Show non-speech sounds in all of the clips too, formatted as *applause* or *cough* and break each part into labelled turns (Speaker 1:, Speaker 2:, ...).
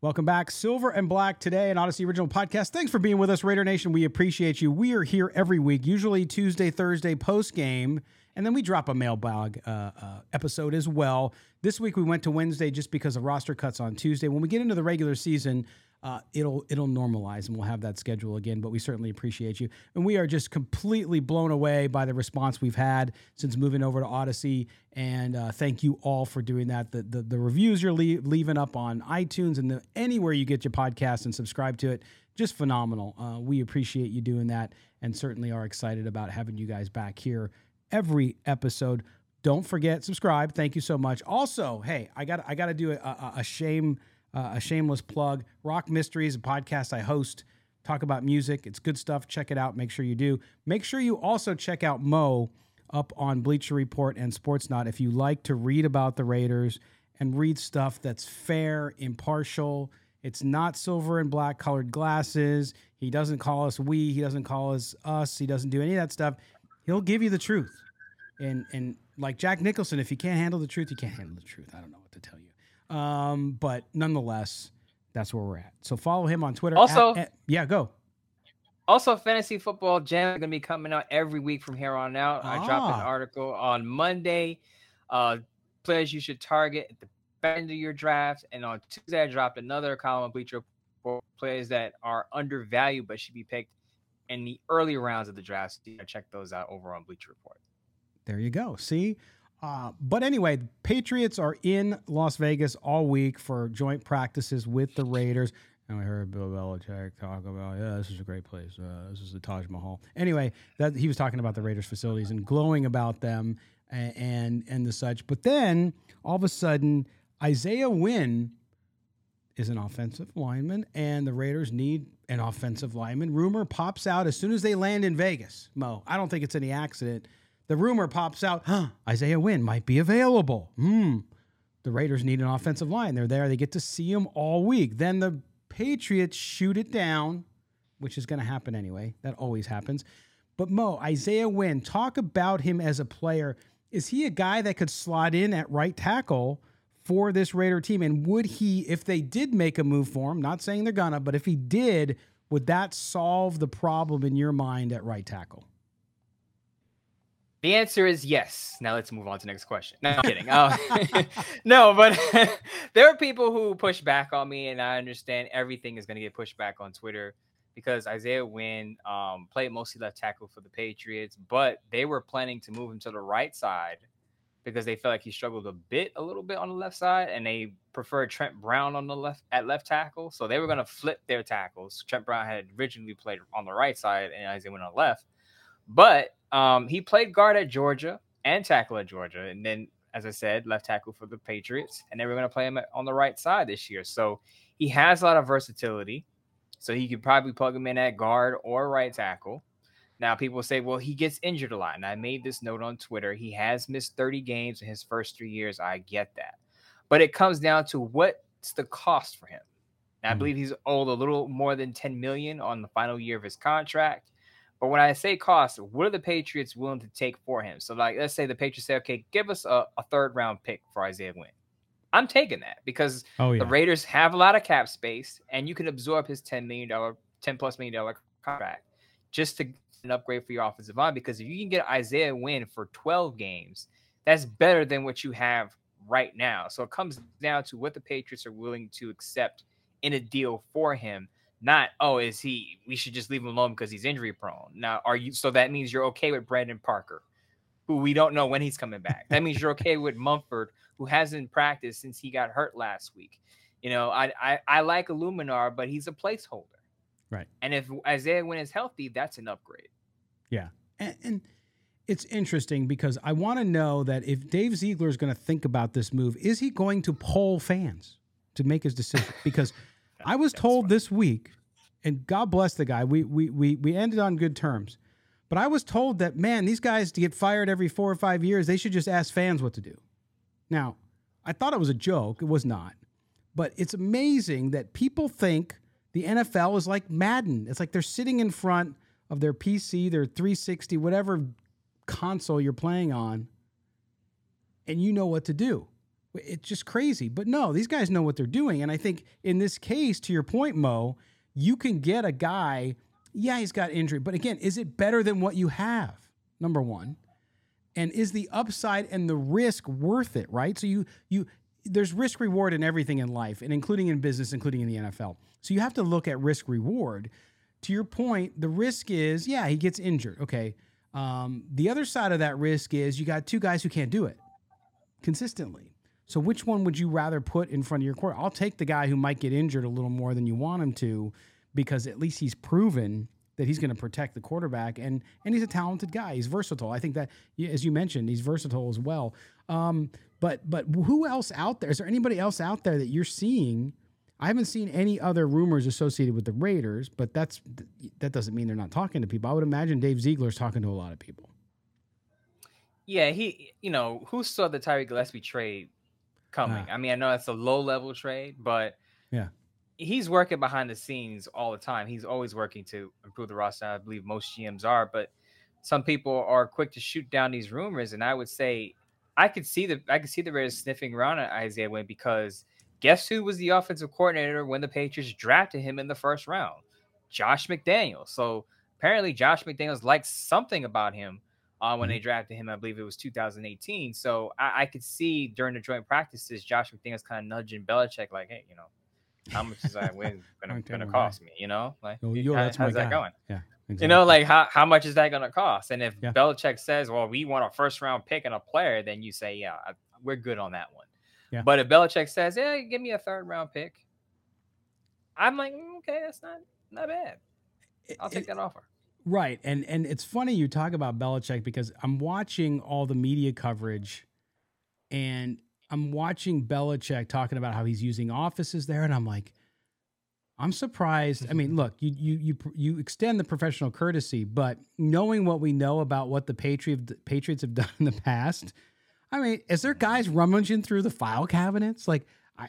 Speaker 1: Welcome back, Silver and Black today, an Odyssey original podcast. Thanks for being with us, Raider Nation. We appreciate you. We are here every week, usually Tuesday, Thursday post game, and then we drop a mailbag uh, uh, episode as well. This week we went to Wednesday just because of roster cuts on Tuesday. When we get into the regular season, uh, it'll it'll normalize and we'll have that schedule again. But we certainly appreciate you, and we are just completely blown away by the response we've had since moving over to Odyssey. And uh, thank you all for doing that. The the, the reviews you're le- leaving up on iTunes and the, anywhere you get your podcast and subscribe to it, just phenomenal. Uh, we appreciate you doing that, and certainly are excited about having you guys back here every episode. Don't forget subscribe. Thank you so much. Also, hey, I got I got to do a, a, a shame uh, a shameless plug. Rock Mysteries, a podcast I host, talk about music. It's good stuff. Check it out. Make sure you do. Make sure you also check out Mo up on Bleacher Report and Sports Sportsnaut if you like to read about the Raiders and read stuff that's fair, impartial. It's not silver and black colored glasses. He doesn't call us we. He doesn't call us us. He doesn't do any of that stuff. He'll give you the truth. And and like Jack Nicholson, if you can't handle the truth, you can't handle the truth. I don't know what to tell you. Um, but nonetheless, that's where we're at. So follow him on Twitter.
Speaker 2: Also-
Speaker 1: at- at- yeah, go.
Speaker 2: Also, fantasy football jam is gonna be coming out every week from here on out. I dropped an
Speaker 1: Ah.
Speaker 2: article on Monday. Uh, players you should target at the end of your draft, and on Tuesday I dropped another column of Bleacher Report players that are undervalued but should be picked in the early rounds of the draft. So you check those out over on Bleacher Report.
Speaker 1: There you go. See? Uh, but anyway, Patriots are in Las Vegas all week for joint practices with the Raiders. And we heard Bill Belichick talk about, yeah, this is a great place. Uh, this is the Taj Mahal. Anyway, that he was talking about the Raiders facilities and glowing about them and, and and the such. But then all of a sudden, Isaiah Wynn is an offensive lineman, and the Raiders need an offensive lineman. Rumor pops out as soon as they land in Vegas. Mo, I don't think it's any accident. The rumor pops out, huh, Isaiah Wynn might be available. Hmm. The Raiders need an offensive line. They're there. They get to see him all week. Then the Patriots shoot it down, which is going to happen anyway. That always happens. But Mo, Isaiah Wynn, talk about him as a player. Is he a guy that could slot in at right tackle for this Raider team? And would he, if they did make a move for him, not saying they're gonna, but if he did, would that solve the problem in your mind at right tackle?
Speaker 2: The answer is yes. Now let's move on to next question. No, I'm kidding. Uh, *laughs* no, but *laughs* there are people who push back on me, and I understand everything is going to get pushed back on Twitter because Isaiah Wynn um, played mostly left tackle for the Patriots, but they were planning to move him to the right side because they felt like he struggled a bit, a little bit on the left side, and they preferred Trent Brown on the left at left tackle. So they were going to flip their tackles. Trent Brown had originally played on the right side, and Isaiah went on the left. But um, he played guard at Georgia and tackle at Georgia, and then, as I said, left tackle for the Patriots, and they were going to play him on the right side this year. So he has a lot of versatility. So he could probably plug him in at guard or right tackle. Now people say, well, he gets injured a lot, and I made this note on Twitter. He has missed 30 games in his first three years. I get that, but it comes down to what's the cost for him. Now, I
Speaker 1: Mhm.
Speaker 2: believe he's owed a little more than 10 million on the final year of his contract. But when I say cost, what are the Patriots willing to take for him? So, like, let's say the Patriots say, okay, give us a, a third round pick for Isaiah Wynn. I'm taking that because
Speaker 1: Oh yeah.
Speaker 2: the Raiders have a lot of cap space and you can absorb his $10 million, 10 plus million dollar contract just to get an upgrade for your offensive line. Because if you can get Isaiah Wynn for 12 games, that's better than what you have right now. So it comes down to what the Patriots are willing to accept in a deal for him. Not, oh, is he, we should just leave him alone because he's injury prone. Now, are you, so that means you're okay with Brandon Parker, who we don't know when he's coming back. That means you're okay with Munford, who hasn't practiced since he got hurt last week. You know, I, I, I like Eluemunor, but he's a placeholder.
Speaker 1: Right.
Speaker 2: And if Isaiah Wynn is healthy, that's an upgrade.
Speaker 1: And, and it's interesting because I want to know that if Dave Ziegler is going to think about this move, is he going to poll fans to make his decision? Because I was told this week, and God bless the guy, we we we we ended on good terms. But I was told that man, these guys to get fired every four or five years, they should just ask fans what to do. Now, I thought it was a joke. It was not. But it's amazing that people think the NFL is like Madden. It's like they're sitting in front of their PC, their 360, whatever console you're playing on, and you know what to do. It's just crazy. But no, these guys know what they're doing. And I think in this case, to your point, Mo, you can get a guy, yeah, he's got injury, but again, is it better than what you have? Number one. And is the upside and the risk worth it, right? So you you there's risk reward in everything in life, and including in business, including in the NFL. So you have to look at risk reward. To your point, the risk is, yeah, he gets injured. Okay. Um, the other side of that risk is you got two guys who can't do it consistently. So which one would you rather put in front of your court? I'll take the guy who might get injured a little more than you want him to, because at least he's proven that he's going to protect the quarterback, and and he's a talented guy. He's versatile. I think that, as you mentioned, he's versatile as well. Um, but but who else out there? Is there anybody else out there that you're seeing? I haven't seen any other rumors associated with the Raiders, but that's that doesn't mean they're not talking to people. I would imagine Dave Ziegler's talking to a lot of people.
Speaker 2: Yeah, he, you know, who saw the Tyree Gillespie trade coming?
Speaker 1: Ah.
Speaker 2: I mean, I know it's a low level trade, but
Speaker 1: Yeah.
Speaker 2: he's working behind the scenes all the time. He's always working to improve the roster. I believe most GMs are, but some people are quick to shoot down these rumors. And I would say I could see the I could see the Raiders sniffing around at Isaiah Wynn because guess who was the offensive coordinator when the Patriots drafted him in the first round? Josh McDaniels. So apparently Josh McDaniels liked something about him uh, when they drafted him. I believe it was 2018. So I, I could see during the joint practices, Josh McDaniels kind of nudging Belichick, like, hey, you know, how much is that Wynn *laughs* gonna, gonna cost me? You know, like how-
Speaker 1: yo, that's my
Speaker 2: how's that
Speaker 1: guy.
Speaker 2: going?
Speaker 1: Yeah,
Speaker 2: You know, like how, how much is that going to cost? And if
Speaker 1: Yeah.
Speaker 2: Belichick says, well, we want a first round pick and a player, then you say, yeah, I- we're good on that one.
Speaker 1: Yeah.
Speaker 2: But if Belichick says, yeah, give me a third round pick, I'm like, "Mm, okay, that's not not bad. I'll take that offer.
Speaker 1: Right. And and it's funny you talk about Belichick because I'm watching all the media coverage and I'm watching Belichick talking about how he's using offices there and I'm like I'm surprised. I mean, look, you you you you extend the professional courtesy, but knowing what we know about what the Patriot Patriots have *laughs* done in the past, I mean, is there guys rummaging through the file cabinets? Like I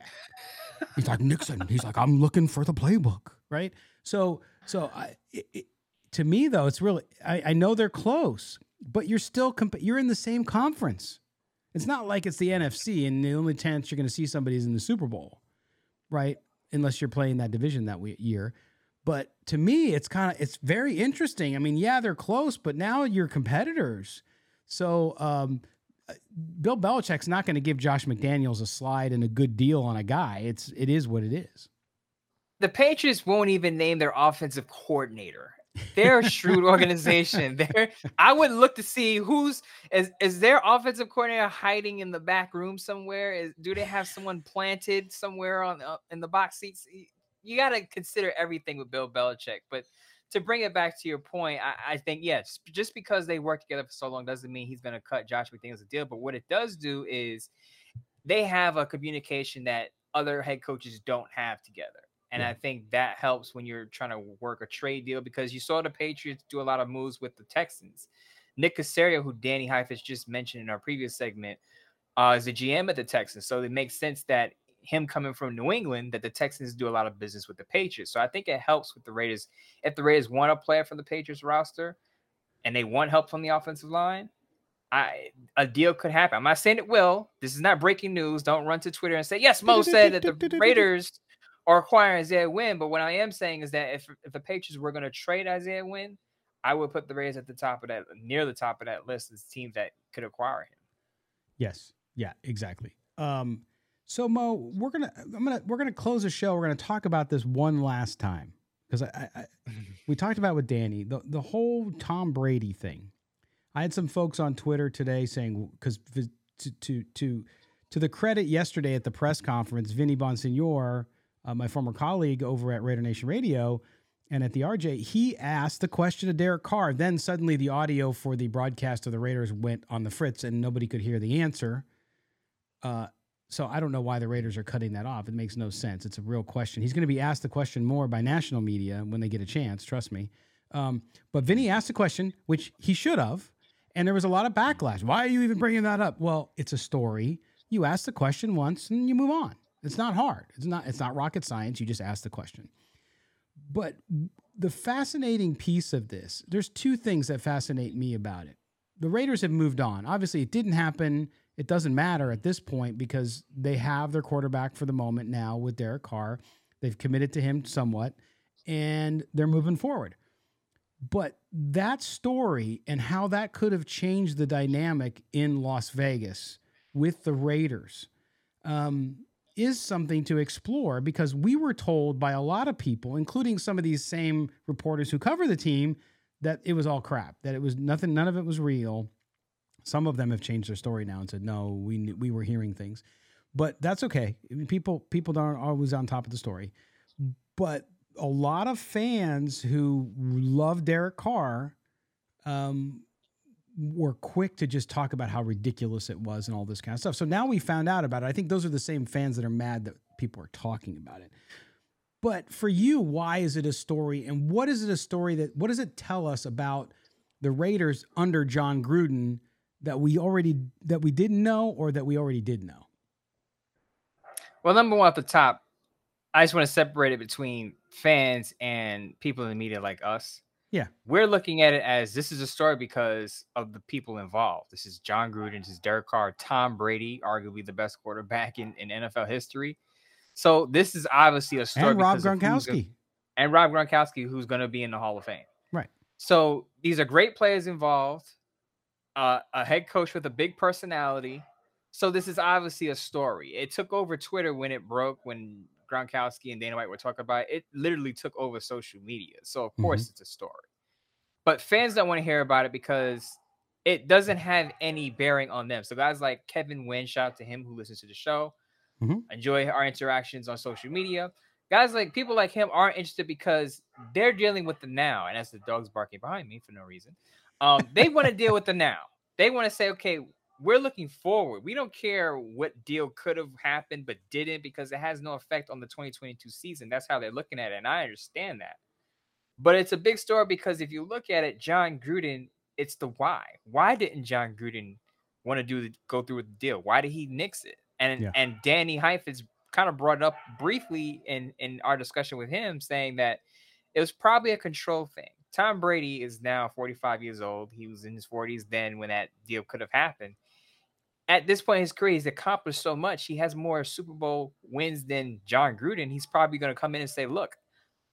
Speaker 1: He's like Nixon. He's like, I'm looking for the playbook, right? So, so I, it, to me though, it's really I, I know they're close, but you're still comp- you're in the same conference. It's not like it's the NFC, and the only chance you're going to see somebody is in the Super Bowl, right? Unless you're playing that division that year. But to me, it's kind of it's very interesting. I mean, yeah, they're close, but now you're competitors. So um, Bill Belichick's not going to give Josh McDaniels a slide and a good deal on a guy. It's it is what it is.
Speaker 2: The Patriots won't even name their offensive coordinator. They're a shrewd organization. *laughs* They're, I would look to see who's is is their offensive coordinator hiding in the back room somewhere? Is do they have someone planted somewhere on uh, in the box seats? You got to consider everything with Bill Belichick. But to bring it back to your point, I, I think yes, just because they work together for so long doesn't mean he's going to cut Josh McDaniels a deal. But what it does do is they have a communication that other head coaches don't have together. And
Speaker 1: Yeah.
Speaker 2: I think that helps when you're trying to work a trade deal because you saw the Patriots do a lot of moves with the Texans. Nick Caserio, who Danny Heifetz just mentioned in our previous segment, uh, is the GM at the Texans. So it makes sense that him coming from New England that the Texans do a lot of business with the Patriots. So I think it helps with the Raiders. If the Raiders want a player from the Patriots roster and they want help from the offensive line, I a deal could happen. I'm not saying it will. This is not breaking news. Don't run to Twitter and say, yes, Mo said that the *laughs* Raiders are acquiring Isaiah Wynn. But what I am saying is that if, if the Patriots were going to trade Isaiah Wynn, I would put the Rays at the top of that, near the top of that list as teams that could acquire him.
Speaker 1: Yes. Yeah, exactly. Um, so Mo, we're gonna I'm gonna we're gonna close the show. We're gonna talk about this one last time because I, I, we talked about with Danny the the whole Tom Brady thing. I had some folks on Twitter today saying because to to to to the credit yesterday at the press conference, Vinny Bonsignore, uh, my former colleague over at Raider Nation Radio, and at the RJ, he asked the question of Derek Carr. Then suddenly the audio for the broadcast of the Raiders went on the fritz, and nobody could hear the answer. Uh, so I don't know why the Raiders are cutting that off. It makes no sense. It's a real question. He's going to be asked the question more by national media when they get a chance. Trust me. Um, but Vinny asked the question, which he should have, and there was a lot of backlash. Why are you even bringing that up? Well, it's a story. You ask the question once and you move on. It's not hard. It's not. It's not rocket science. You just ask the question. But the fascinating piece of this, there's two things that fascinate me about it. The Raiders have moved on. Obviously, it didn't happen it doesn't matter at this point because they have their quarterback for the moment now with Derek Carr. They've committed to him somewhat and they're moving forward. But that story and how that could have changed the dynamic in Las Vegas with the Raiders um, is something to explore because we were told by a lot of people, including some of these same reporters who cover the team, that it was all crap, that it was nothing, none of it was real. Some of them have changed their story now and said, "No, we knew, we were hearing things," but that's okay. People people aren't always on top of the story, but a lot of fans who love Derek Carr um, were quick to just talk about how ridiculous it was and all this kind of stuff. So now we found out about it. I think those are the same fans that are mad that people are talking about it. But for you, why is it a story? And what is it a story that, what does it tell us about the Raiders under Jon Gruden that we already that we didn't know or that we already did know?
Speaker 2: Well, number one at the top, I just want to separate it between fans and people in the media like us.
Speaker 1: Yeah.
Speaker 2: We're looking at it as this is a story because of the people involved. This is Jon Gruden, this is Derek Carr, Tom Brady, arguably the best quarterback in, in NFL history. So this is obviously a story.
Speaker 1: And Rob Gronkowski.
Speaker 2: And Rob Gronkowski, who's going to be in the Hall of Fame.
Speaker 1: Right.
Speaker 2: So these are great players involved uh, a head coach with a big personality. So this is obviously a story. It took over Twitter when it broke, when Gronkowski and Dana White were talking about it. It literally took over social media. So of course mm-hmm. it's a story. But fans don't want to hear about it because it doesn't have any bearing on them. So guys like Kevin Wynn, shout out to him who listens to the show. Mm-hmm. Enjoy our interactions on social media. Guys like people like him aren't interested because they're dealing with the now, and as the dogs barking behind me for no reason. Um, they want to deal with the now. They want to say, okay, we're looking forward. We don't care what deal could have happened but didn't because it has no effect on the 2022 season. That's how they're looking at it, and I understand that. But it's a big story because if you look at it, Jon Gruden, it's the why. Why didn't Jon Gruden want to do the, go through with the deal? Why did he nix it? And yeah. and Danny Heifetz kind of brought it up briefly in in our discussion with him, saying that it was probably a control thing. Tom Brady is now 45 years old. He was in his 40s then when that deal could have happened. At this point in his career, he's accomplished so much. He has more Super Bowl wins than Jon Gruden. He's probably going to come in and say, Look,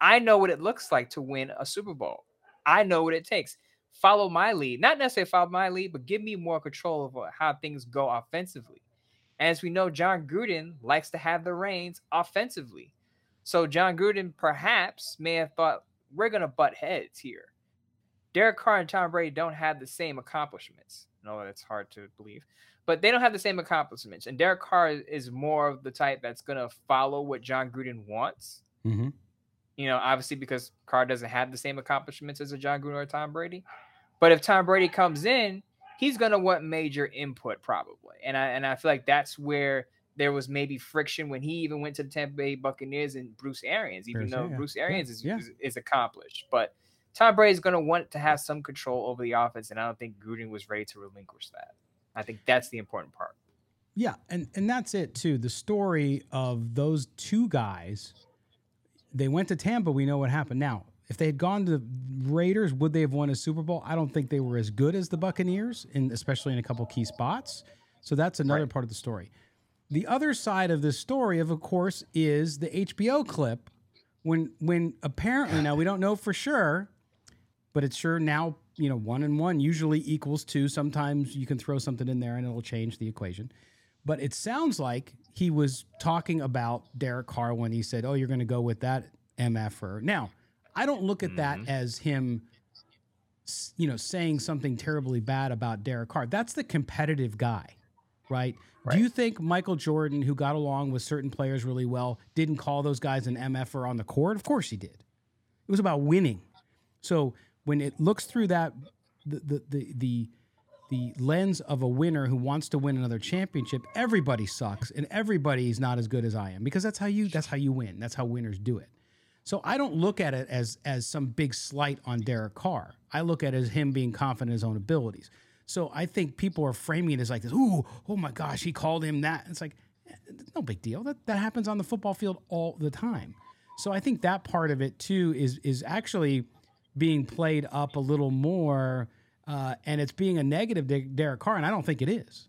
Speaker 2: I know what it looks like to win a Super Bowl. I know what it takes. Follow my lead. Not necessarily follow my lead, but give me more control of uh, how things go offensively. As we know, Jon Gruden likes to have the reins offensively. So Jon Gruden perhaps may have thought, we're gonna butt heads here. Derek Carr and Tom Brady don't have the same accomplishments. No, that's hard to believe, but they don't have the same accomplishments. And Derek Carr is more of the type that's gonna follow what Jon Gruden wants. Mm-hmm. You know, obviously because Carr doesn't have the same accomplishments as a Jon Gruden or Tom Brady. But if Tom Brady comes in, he's gonna want major input probably. And I and I feel like that's where there was maybe friction when he even went to the Tampa Bay Buccaneers and Bruce Arians, even Bruce, though yeah. Bruce Arians yeah. Is, yeah. is, is accomplished. But Tom Brady is going to want to have some control over the offense, and I don't think Gruden was ready to relinquish that. I think that's the important part.
Speaker 1: Yeah, and and that's it too. The story of those two guys, they went to Tampa. We know what happened. Now, if they had gone to the Raiders, would they have won a Super Bowl? I don't think they were as good as the Buccaneers, in especially in a couple key spots. So that's another right. part of the story. The other side of this story, of, of course, is the HBO clip when when apparently now we don't know for sure, but it's sure now you know one and one usually equals two. Sometimes you can throw something in there and it'll change the equation. But it sounds like he was talking about Derek Carr when he said, "Oh, you're going to go with that mf'er." Now, I don't look at mm-hmm. that as him, you know, saying something terribly bad about Derek Carr. That's the competitive guy, right? right? Do you think Michael Jordan, who got along with certain players really well, didn't call those guys an mf'er on the court? Of course he did. It was about winning. So when it looks through that, the the the, the the lens of a winner who wants to win another championship, everybody sucks and everybody's not as good as I am because that's how you that's how you win. That's how winners do it. So I don't look at it as as some big slight on Derek Carr. I look at it as him being confident in his own abilities. So I think people are framing it as like this, ooh, oh my gosh, he called him that. It's like eh, no big deal. That that happens on the football field all the time. So I think that part of it too is is actually being played up a little more uh, and it's being a negative to Derek Carr, and I don't think it is.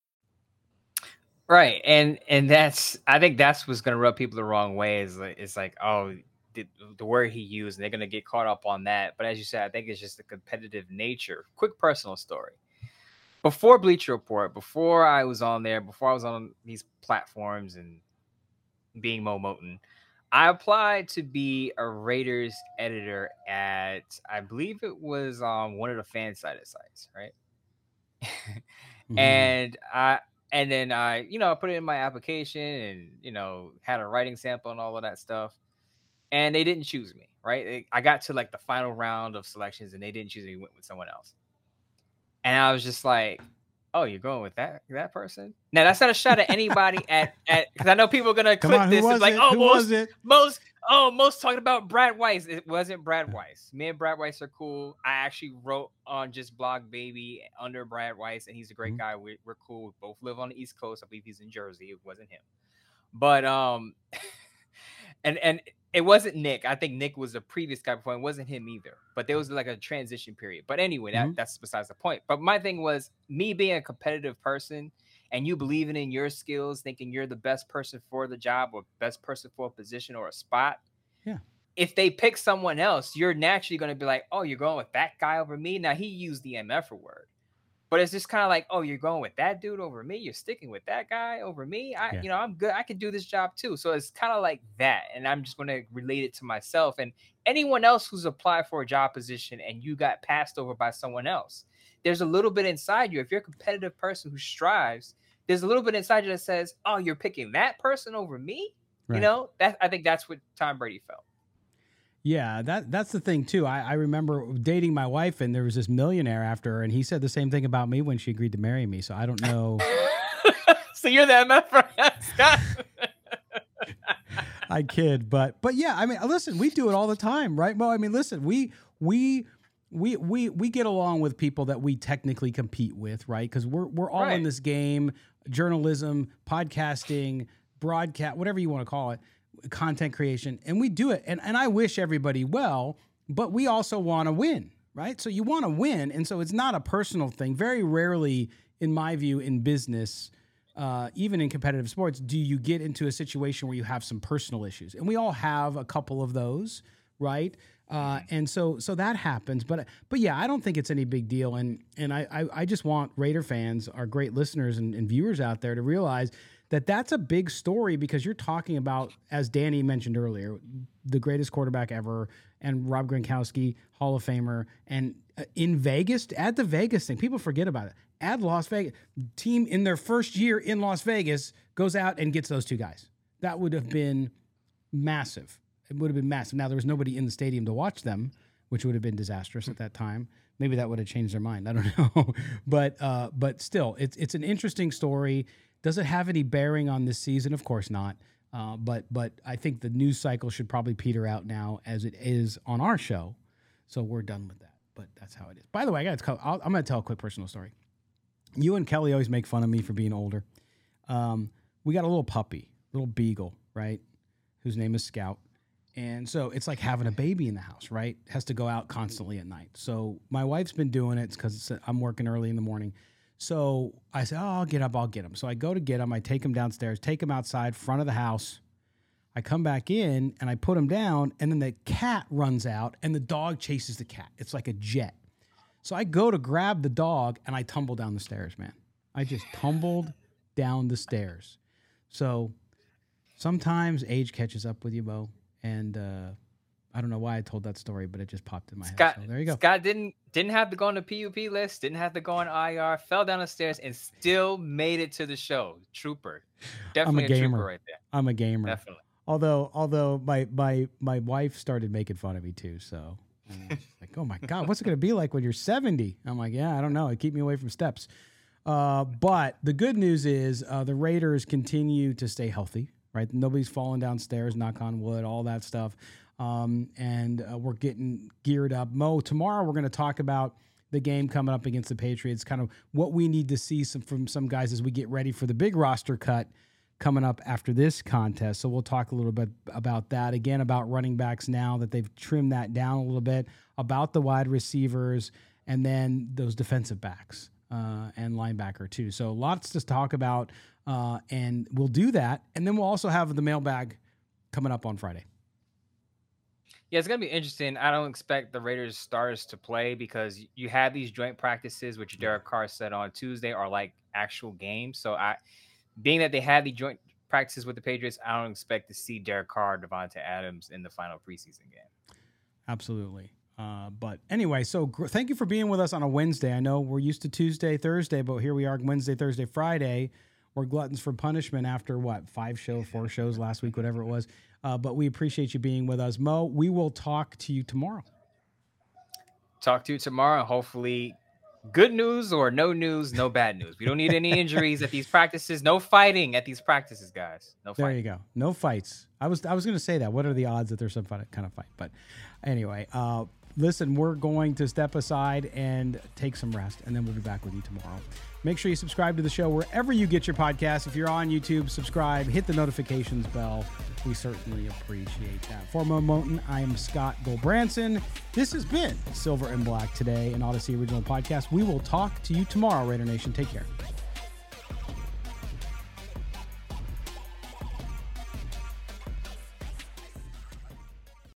Speaker 2: Right, and and that's I think that's what's gonna rub people the wrong way. Is like it's like oh the, the word he used, and they're gonna get caught up on that. But as you said, I think it's just the competitive nature. Quick personal story. Before Bleacher Report, before I was on there, before I was on these platforms and being Mo Moten, I applied to be a Raiders editor at I believe it was um one of the FanSided sites, right? *laughs* mm-hmm. And I and then I, you know, I put it in my application and you know had a writing sample and all of that stuff, and they didn't choose me. Right, I got to like the final round of selections and they didn't choose me. Went with someone else, and I was just like, "Oh, you're going with that that person?" Now that's not a shot at anybody at at because I know people are gonna *laughs* click on, this and like, "Oh, who most most Oh, most talking about Brad Weiss. It wasn't Brad Weiss. Me and Brad Weiss are cool. I actually wrote on just Blog Baby under Brad Weiss, and he's a great mm-hmm. guy. We, are cool. We both live on the East Coast. I believe he's in Jersey. It wasn't him, but um, *laughs* and and it wasn't Nick. I think Nick was the previous guy before. It wasn't him either. But there was like a transition period. But anyway, that, mm-hmm. that's besides the point. But my thing was me being a competitive person and you believing in your skills, thinking you're the best person for the job or best person for a position or a spot.
Speaker 1: Yeah.
Speaker 2: If they pick someone else, you're naturally going to be like, oh, you're going with that guy over me. Now he used the MF word, but it's just kind of like, oh, you're going with that dude over me. You're sticking with that guy over me. I, yeah. you know, I'm good. I can do this job too. So it's kind of like that, and I'm just going to relate it to myself and anyone else who's applied for a job position and you got passed over by someone else. There's a little bit inside you. If you're a competitive person who strives, there's a little bit inside you that says, "Oh, you're picking that person over me." Right. You know, that I think that's what Tom Brady felt.
Speaker 1: Yeah, that that's the thing too. I, I remember dating my wife, and there was this millionaire after her, and he said the same thing about me when she agreed to marry me. So I don't know. *laughs*
Speaker 2: so you're the MF Scott. *laughs*
Speaker 1: I kid, but but yeah, I mean, listen, we do it all the time, right? Well, I mean, listen, we we we we we get along with people that we technically compete with, right? Because we're we're all right. in this game journalism, podcasting, broadcast, whatever you want to call it, content creation, and we do it. And and I wish everybody well, but we also want to win, right? So you want to win, and so it's not a personal thing. Very rarely, in my view, in business. Uh, even in competitive sports, do you get into a situation where you have some personal issues? And we all have a couple of those, right? Uh, mm-hmm. and so so that happens, but but yeah, I don't think it's any big deal. And and I I, I just want Raider fans, our great listeners and, and, viewers out there, to realize that that's a big story because you're talking about, as Danny mentioned earlier, the greatest quarterback ever, and Rob Gronkowski, Hall of Famer, and uh, in Vegas. Add the Vegas thing. People forget about it. Add Las Vegas. Team in their first year in Las Vegas goes out and gets those two guys. That would have been massive. It would have been massive. Now there was nobody in the stadium to watch them, which would have been disastrous at that time. Maybe that would have changed their mind. I don't *laughs* know, but uh, but still, it's it's an interesting story. Does it have any bearing on this season? Of course not. Uh, but but I think the news cycle should probably peter out now as it is on our show. So we're done with that. But that's how it is. By the way, I got. I'm going to tell a quick personal story. You and Kelly always make fun of me for being older. Um, we got a little puppy, little beagle, right? Whose name is Scout. And so it's like having a baby in the house, right? Has to go out constantly at night. So my wife's been doing it because I'm working early in the morning. So I said, Oh, I'll get up, I'll get him. So I go to get him. I take him downstairs, take him outside, front of the house. I come back in and I put him down, and then the cat runs out and the dog chases the cat. It's like a jet. So I go to grab the dog and I tumble down the stairs, man. I just tumbled down the stairs. So sometimes age catches up with you, Bo. And uh, I don't know why I told that story, but it just popped in my
Speaker 2: Scott,
Speaker 1: head. So there you go.
Speaker 2: Scott didn't didn't have to go on the PUP list, didn't have to go on IR, fell down the stairs, and still made it to the show. Trooper, definitely
Speaker 1: I'm a, gamer.
Speaker 2: trooper right there.
Speaker 1: I'm a gamer.
Speaker 2: Definitely.
Speaker 1: Although, although my my my wife started making fun of me too, so like, oh my god, what's it gonna be like when you're 70? I'm like, yeah, I don't know. It keep me away from steps. Uh, but the good news is uh, the Raiders continue to stay healthy. Right, nobody's falling downstairs. Knock on wood, all that stuff. Um, and uh, we're getting geared up. Mo, tomorrow we're going to talk about the game coming up against the Patriots. Kind of what we need to see some from some guys as we get ready for the big roster cut coming up after this contest. So we'll talk a little bit about that. Again, about running backs now that they've trimmed that down a little bit, about the wide receivers, and then those defensive backs uh, and linebacker too. So lots to talk about. Uh, and we'll do that. And then we'll also have the mailbag coming up on Friday.
Speaker 2: Yeah, it's gonna be interesting. I don't expect the Raiders stars to play because you have these joint practices, which Derek Carr said on Tuesday are like actual games. So I being that they had the joint practices with the Patriots, I don't expect to see Derek Carr, Davante Adams in the final preseason game.
Speaker 1: Absolutely. Uh, but anyway, so gr- thank you for being with us on a Wednesday. I know we're used to Tuesday, Thursday, but here we are Wednesday, Thursday, Friday. We're gluttons for punishment after what five shows, four shows last week, whatever it was. Uh, but we appreciate you being with us, Mo. We will talk to you tomorrow.
Speaker 2: Talk to you tomorrow. Hopefully, good news or no news, no bad news. We don't need any injuries at these practices. No fighting at these practices, guys. No
Speaker 1: There you go. No fights. I was I was going to say that. What are the odds that there's some kind of fight? But anyway, uh, listen, we're going to step aside and take some rest, and then we'll be back with you tomorrow. Make sure you subscribe to the show wherever you get your podcast. If you're on YouTube, subscribe, hit the notifications bell. We certainly appreciate that. For Mo Moten, I am Scott Gulbransen. This has been Silver and Black today, an Odyssey original podcast. We will talk to you tomorrow, Raider Nation. Take care.